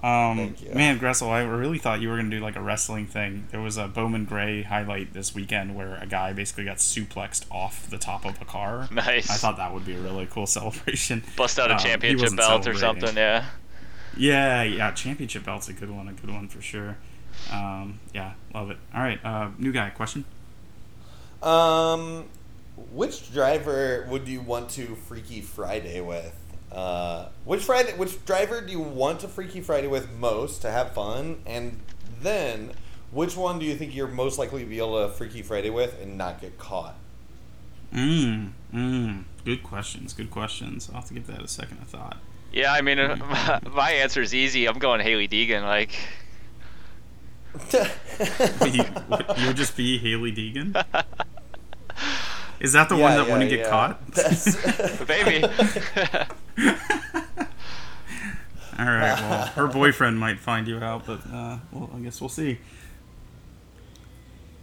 Speaker 2: Um,
Speaker 1: Thank you.
Speaker 2: Man, Gressel, I really thought you were gonna do like a wrestling thing. There was a Bowman Gray highlight this weekend where a guy basically got suplexed off the top of a car.
Speaker 3: Nice.
Speaker 2: I thought that would be a really cool celebration.
Speaker 3: Bust out a
Speaker 2: Um,
Speaker 3: championship
Speaker 2: wasn't
Speaker 3: belt or something. Yeah.
Speaker 2: Yeah, yeah, championship belt's a good one, a good one for sure. Um, yeah, love it. All right, uh, new guy, question.
Speaker 1: Um, which driver would you want to Freaky Friday with? Uh, which Friday? Which driver do you want to Freaky Friday with most to have fun? And then, which one do you think you're most likely to be able to Freaky Friday with and not get caught?
Speaker 2: Mm, mm, good questions, good questions. I'll have to give that a second of thought.
Speaker 3: Yeah, I mean, my, my answer is easy. I'm going Hailie Deegan. Like,
Speaker 2: you, what, you would just be Hailie Deegan? Is that the
Speaker 1: Yeah,
Speaker 2: one that
Speaker 1: yeah,
Speaker 2: wouldn't get
Speaker 1: yeah.
Speaker 2: caught?
Speaker 1: That's-
Speaker 3: baby.
Speaker 2: All right. Well, her boyfriend might find you out, but uh, well, I guess we'll see.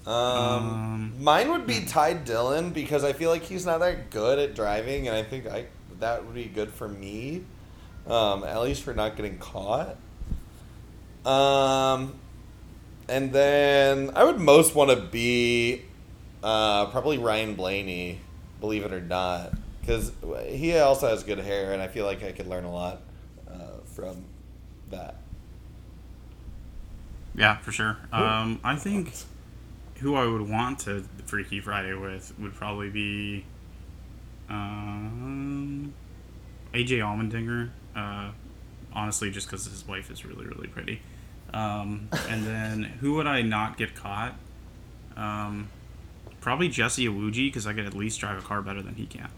Speaker 1: Um,
Speaker 2: Um,
Speaker 1: mine would be Ty Dillon because I feel like he's not that good at driving, and I think I that would be good for me, um, at least for not getting caught. Um, and then I would most want to be uh, probably Ryan Blaney, believe it or not, because he also has good hair, and I feel like I could learn a lot uh, from that.
Speaker 2: Yeah, for sure. Um, I think who I would want to Freaky Friday with would probably be um, AJ Allmendinger. Uh, honestly, just because his wife is really, really pretty. Um, and then who would I not get caught? Um, probably Jesse Iwuji because I could at least drive a car better than he can.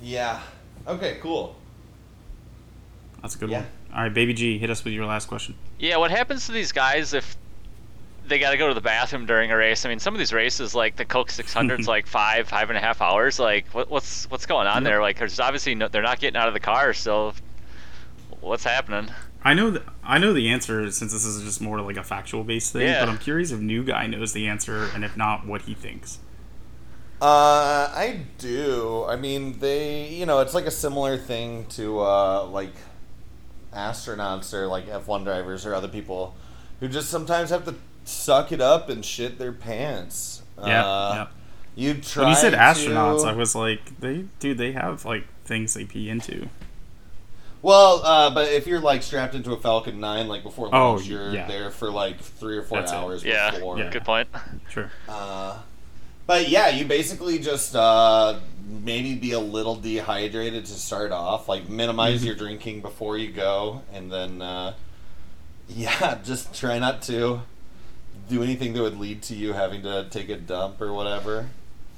Speaker 1: Yeah. Okay. Cool.
Speaker 2: That's a good
Speaker 1: Yeah.
Speaker 2: one. All right, Baby G, hit us with your last question.
Speaker 3: yeah, what happens to these guys if they got to go to the bathroom during a race? I mean, some of these races, like the Coke 600's, like five, five and a half hours. Like, what, what's what's going on
Speaker 2: Yep.
Speaker 3: there? Like, there's obviously no, they're not getting out of the car. So, what's happening?
Speaker 2: I know th- I know the answer since this is just more like a factual based thing,
Speaker 3: Yeah.
Speaker 2: but I'm curious if new guy knows the answer and if not, what he thinks.
Speaker 1: Uh, I do. I mean, they, you know, it's like a similar thing to uh, like astronauts or like F1 drivers or other people who just sometimes have to suck it up and shit their pants.
Speaker 2: Yeah,
Speaker 1: Uh,
Speaker 2: yeah.
Speaker 1: You try.
Speaker 2: When you said
Speaker 1: to-
Speaker 2: astronauts, I was like, they dude, they have like things they pee into.
Speaker 1: Well, uh, but if you're like strapped into a Falcon 9, like before
Speaker 2: Oh,
Speaker 1: launch, you're
Speaker 2: yeah.
Speaker 1: there for like three or four
Speaker 2: That's it.
Speaker 1: hours
Speaker 3: Yeah,
Speaker 1: before.
Speaker 2: Yeah.
Speaker 3: good point.
Speaker 2: Sure.
Speaker 1: Uh, but yeah, you basically just uh, maybe be a little dehydrated to start off. Like minimize
Speaker 2: Mm-hmm.
Speaker 1: your drinking before you go, and then uh, yeah, just try not to do anything that would lead to you having to take a dump or whatever.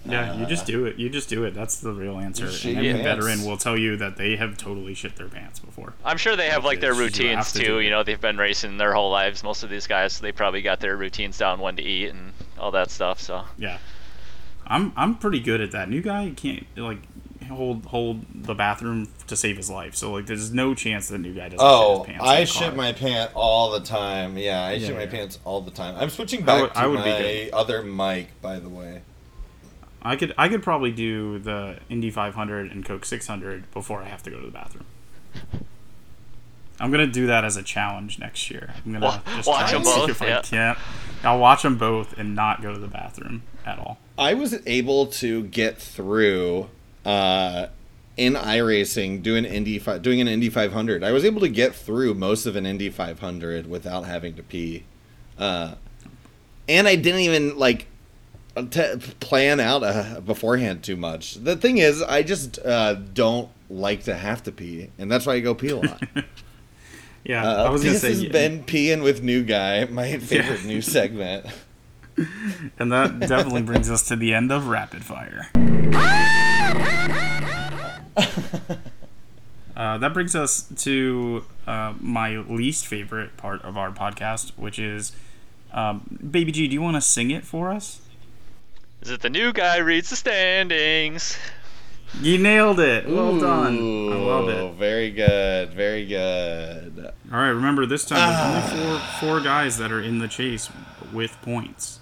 Speaker 2: Yeah, uh, you just do it. You just do it. That's the real answer. And
Speaker 1: your
Speaker 2: any veteran will tell you that they have totally shit their pants before.
Speaker 3: I'm sure they have like their
Speaker 2: Because you
Speaker 3: routines too. You know, they've been racing their whole lives. Most of these guys, so they probably got their routines down, when to eat and all that stuff. So
Speaker 2: Yeah, I'm I'm pretty good at that. New guy can't like hold hold the bathroom to save his life. So like, there's no chance that new guy doesn't
Speaker 1: Oh,
Speaker 2: shit his oh, pants. in
Speaker 1: I shit my pant all the time. Yeah, I
Speaker 2: Yeah,
Speaker 1: shit my pants all the time. I'm switching
Speaker 2: I
Speaker 1: back
Speaker 2: would-
Speaker 1: to
Speaker 2: I would be
Speaker 1: my
Speaker 2: good.
Speaker 1: other mic, by the way.
Speaker 2: I could I could probably do the Indy 500 and Coke 600 before I have to go to the bathroom. I'm gonna do that as a challenge next year. I'm gonna
Speaker 3: Wa-
Speaker 2: just
Speaker 3: watch
Speaker 2: try
Speaker 1: them
Speaker 2: and see
Speaker 3: both,
Speaker 2: if I can't. I'll watch them both and not go to the bathroom at all.
Speaker 1: I was able to get through uh, in iRacing doing Indy fi- doing an Indy 500. I was able to get through most of an Indy 500 without having to pee, uh, and I didn't even like t- plan out uh, beforehand too much. The thing is, I just uh, don't like to have to pee, and that's why I go pee a lot.
Speaker 2: Yeah,
Speaker 1: Uh,
Speaker 2: I was gonna
Speaker 1: this
Speaker 2: say,
Speaker 1: has been peeing with new guy, my favorite new segment.
Speaker 2: and that definitely brings us to the end of rapid fire. Uh, that brings us to uh, my least favorite part of our podcast, which is, um, Baby G, do you want to sing it for us?
Speaker 3: Is it the new guy reads the standings?
Speaker 2: You nailed it. Well done. I love it.
Speaker 1: Very good. Very good.
Speaker 2: All right, remember this time there's only
Speaker 1: Ah.
Speaker 2: four four guys that are in the chase with points.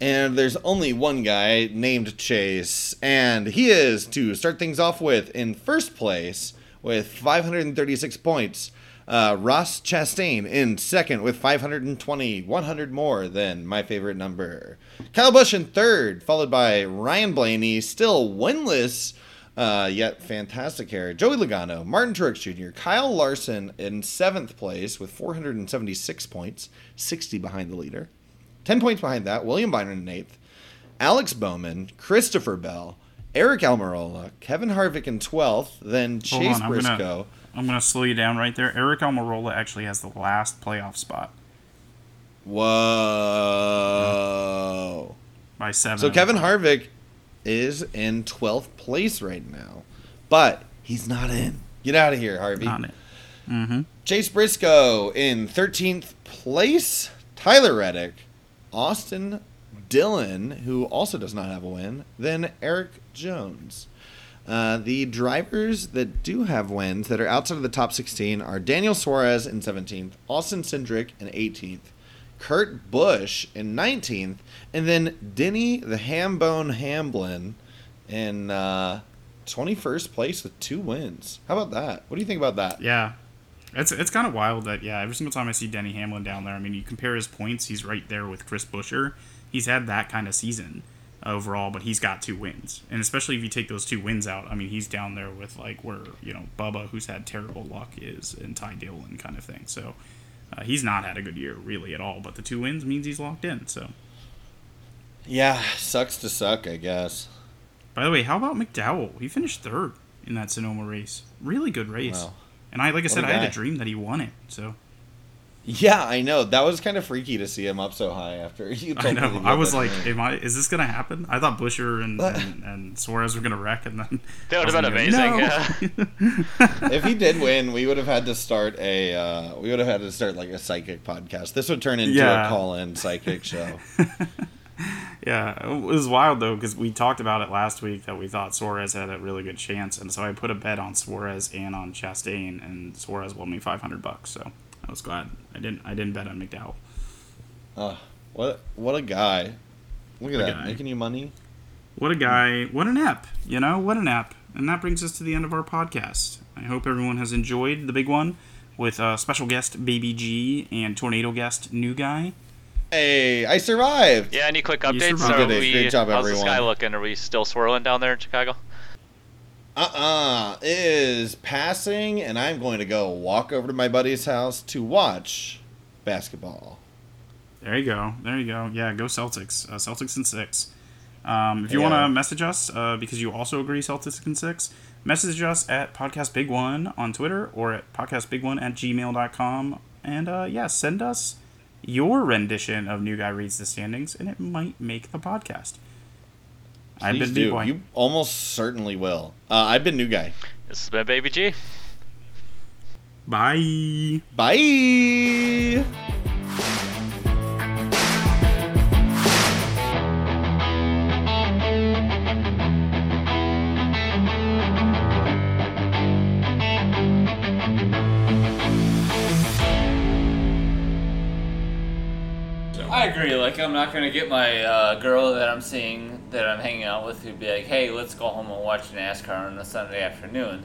Speaker 1: And there's only one guy named Chase, and he is to start things off with in first place with 536 points. Uh, Ross Chastain in second with 520, 100 more than my favorite number. Kyle Busch in third, followed by Ryan Blaney, still winless, uh, yet fantastic hair. Joey Logano, Martin Truex Jr., Kyle Larson in seventh place with 476 points, 60 behind the leader. 10 points behind that, William Byron in eighth, Alex Bowman, Christopher Bell, Aric Almirola, Kevin Harvick in 12th, then Chase
Speaker 2: on,
Speaker 1: Briscoe.
Speaker 2: gonna I'm gonna slow you down right there. Aric Almirola actually has the last playoff spot
Speaker 1: Whoa.
Speaker 2: by seven.
Speaker 1: So Kevin Harvick is in 12th place right now, but he's not in. Get out of here, Harvey.
Speaker 2: on it. Mm-hmm.
Speaker 1: Chase Briscoe in 13th place. Tyler Reddick, Austin Dillon, who also does not have a win. Then Erik Jones. Uh, the drivers that do have wins that are outside of the top 16 are Daniel Suarez in 17th, Austin Cindric in 18th, Kurt Busch in 19th, and then Denny the Hambone Hamblin in uh, 21st place with two wins. How about that? What do you think about that?
Speaker 2: Yeah. It's it's kind of wild that yeah every single time I see Denny Hamlin down there I mean you compare his points he's right there with Chris Buescher he's had that kind of season overall but he's got two wins. And especially if you take those two wins out I mean he's down there with like where you know Bubba who's had terrible luck is and Ty Dillon kind of thing. So uh, he's not had a good year really at all. But the two wins means he's locked in so.
Speaker 1: Yeah, sucks to suck, I guess.
Speaker 2: by the way how about McDowell? He finished third in that Sonoma race. Really good race.
Speaker 1: Wow.
Speaker 2: and I like I said I had a dream that he won it so
Speaker 1: Yeah, I know. That was kind of freaky to see him up so high after you
Speaker 2: I know. I was like, "Am I? Is this gonna happen?" I thought Buescher and, and, and Suarez were gonna wreck, and then
Speaker 3: That would have
Speaker 2: was
Speaker 3: been
Speaker 2: gonna go,
Speaker 3: amazing.
Speaker 2: "No."
Speaker 1: if he did win, we would have had to start a uh, we would have had to start like a psychic podcast. This would turn into
Speaker 2: Yeah.
Speaker 1: a call-in psychic show.
Speaker 2: yeah, it was wild though because we talked about it last week that we thought Suarez had a really good chance, and so I put a bet on Suarez and on Chastain, and Suarez won me five hundred bucks. So I was glad I didn't. I didn't bet on McDowell.
Speaker 1: Uh, what what a guy! Look at
Speaker 2: What a
Speaker 1: that,
Speaker 2: guy.
Speaker 1: making you money.
Speaker 2: What a guy! What an app! You know, what an app! And that brings us to the end of our podcast. I hope everyone has enjoyed the big one with uh, special guest Baby G and tornado guest New Guy.
Speaker 1: Hey, I survived.
Speaker 3: yeah, any quick
Speaker 2: You
Speaker 3: updates?
Speaker 2: survived.
Speaker 3: Are
Speaker 1: You did a
Speaker 3: we,
Speaker 1: great job, everyone.
Speaker 3: how's the sky looking? Are we still swirling down there in Chicago?
Speaker 1: Uh-uh. is passing, and I'm going to go walk over to my buddy's house to watch basketball.
Speaker 2: There you go. There you go. Yeah, go Celtics. Uh, Celtics in six. Um, if you
Speaker 1: Yeah.
Speaker 2: want to message us uh, because you also agree Celtics in six, message us at Podcast Big One on Twitter or at podcastbig1 at gmail.com. And uh, yeah, send us your rendition of New Guy Reads the Standings, and it might make the podcast.
Speaker 4: I've been
Speaker 1: do.
Speaker 4: B-Boy.
Speaker 1: You almost certainly will. Uh, I've been new guy.
Speaker 5: This has been Baby G.
Speaker 4: Bye.
Speaker 1: Bye.
Speaker 3: I agree. Like, I'm not gonna get my uh, girl that I'm seeing, that I'm hanging out with, who'd be like, "Hey, let's go home and watch NASCAR on a Sunday afternoon."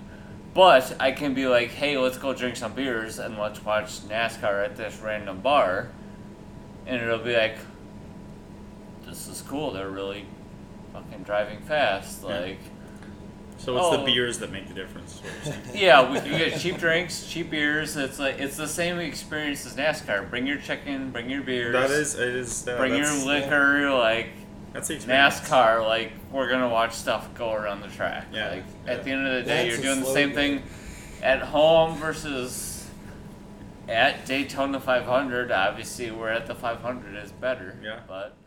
Speaker 3: But I can be like, "Hey, let's go drink some beers and let's watch NASCAR at this random bar," and it'll be like, "This is cool. They're really fucking driving fast."
Speaker 2: Yeah.
Speaker 3: Like,
Speaker 2: So it's
Speaker 3: Oh.
Speaker 2: the beers that make the difference.
Speaker 3: yeah, we can get cheap drinks, cheap beers. It's like it's the same experience as NASCAR. Bring your chicken, bring your beers.
Speaker 2: that is it is. Uh,
Speaker 3: Bring your liquor, like
Speaker 2: That's the experience.
Speaker 3: NASCAR, like we're gonna watch stuff go around the track.
Speaker 2: Yeah,
Speaker 3: Like
Speaker 2: yeah.
Speaker 3: at the end of the day,
Speaker 6: That's
Speaker 3: you're doing the same
Speaker 6: game.
Speaker 3: thing at home versus at Daytona 500. Obviously, we're at the 500 is better.
Speaker 2: Yeah.
Speaker 3: But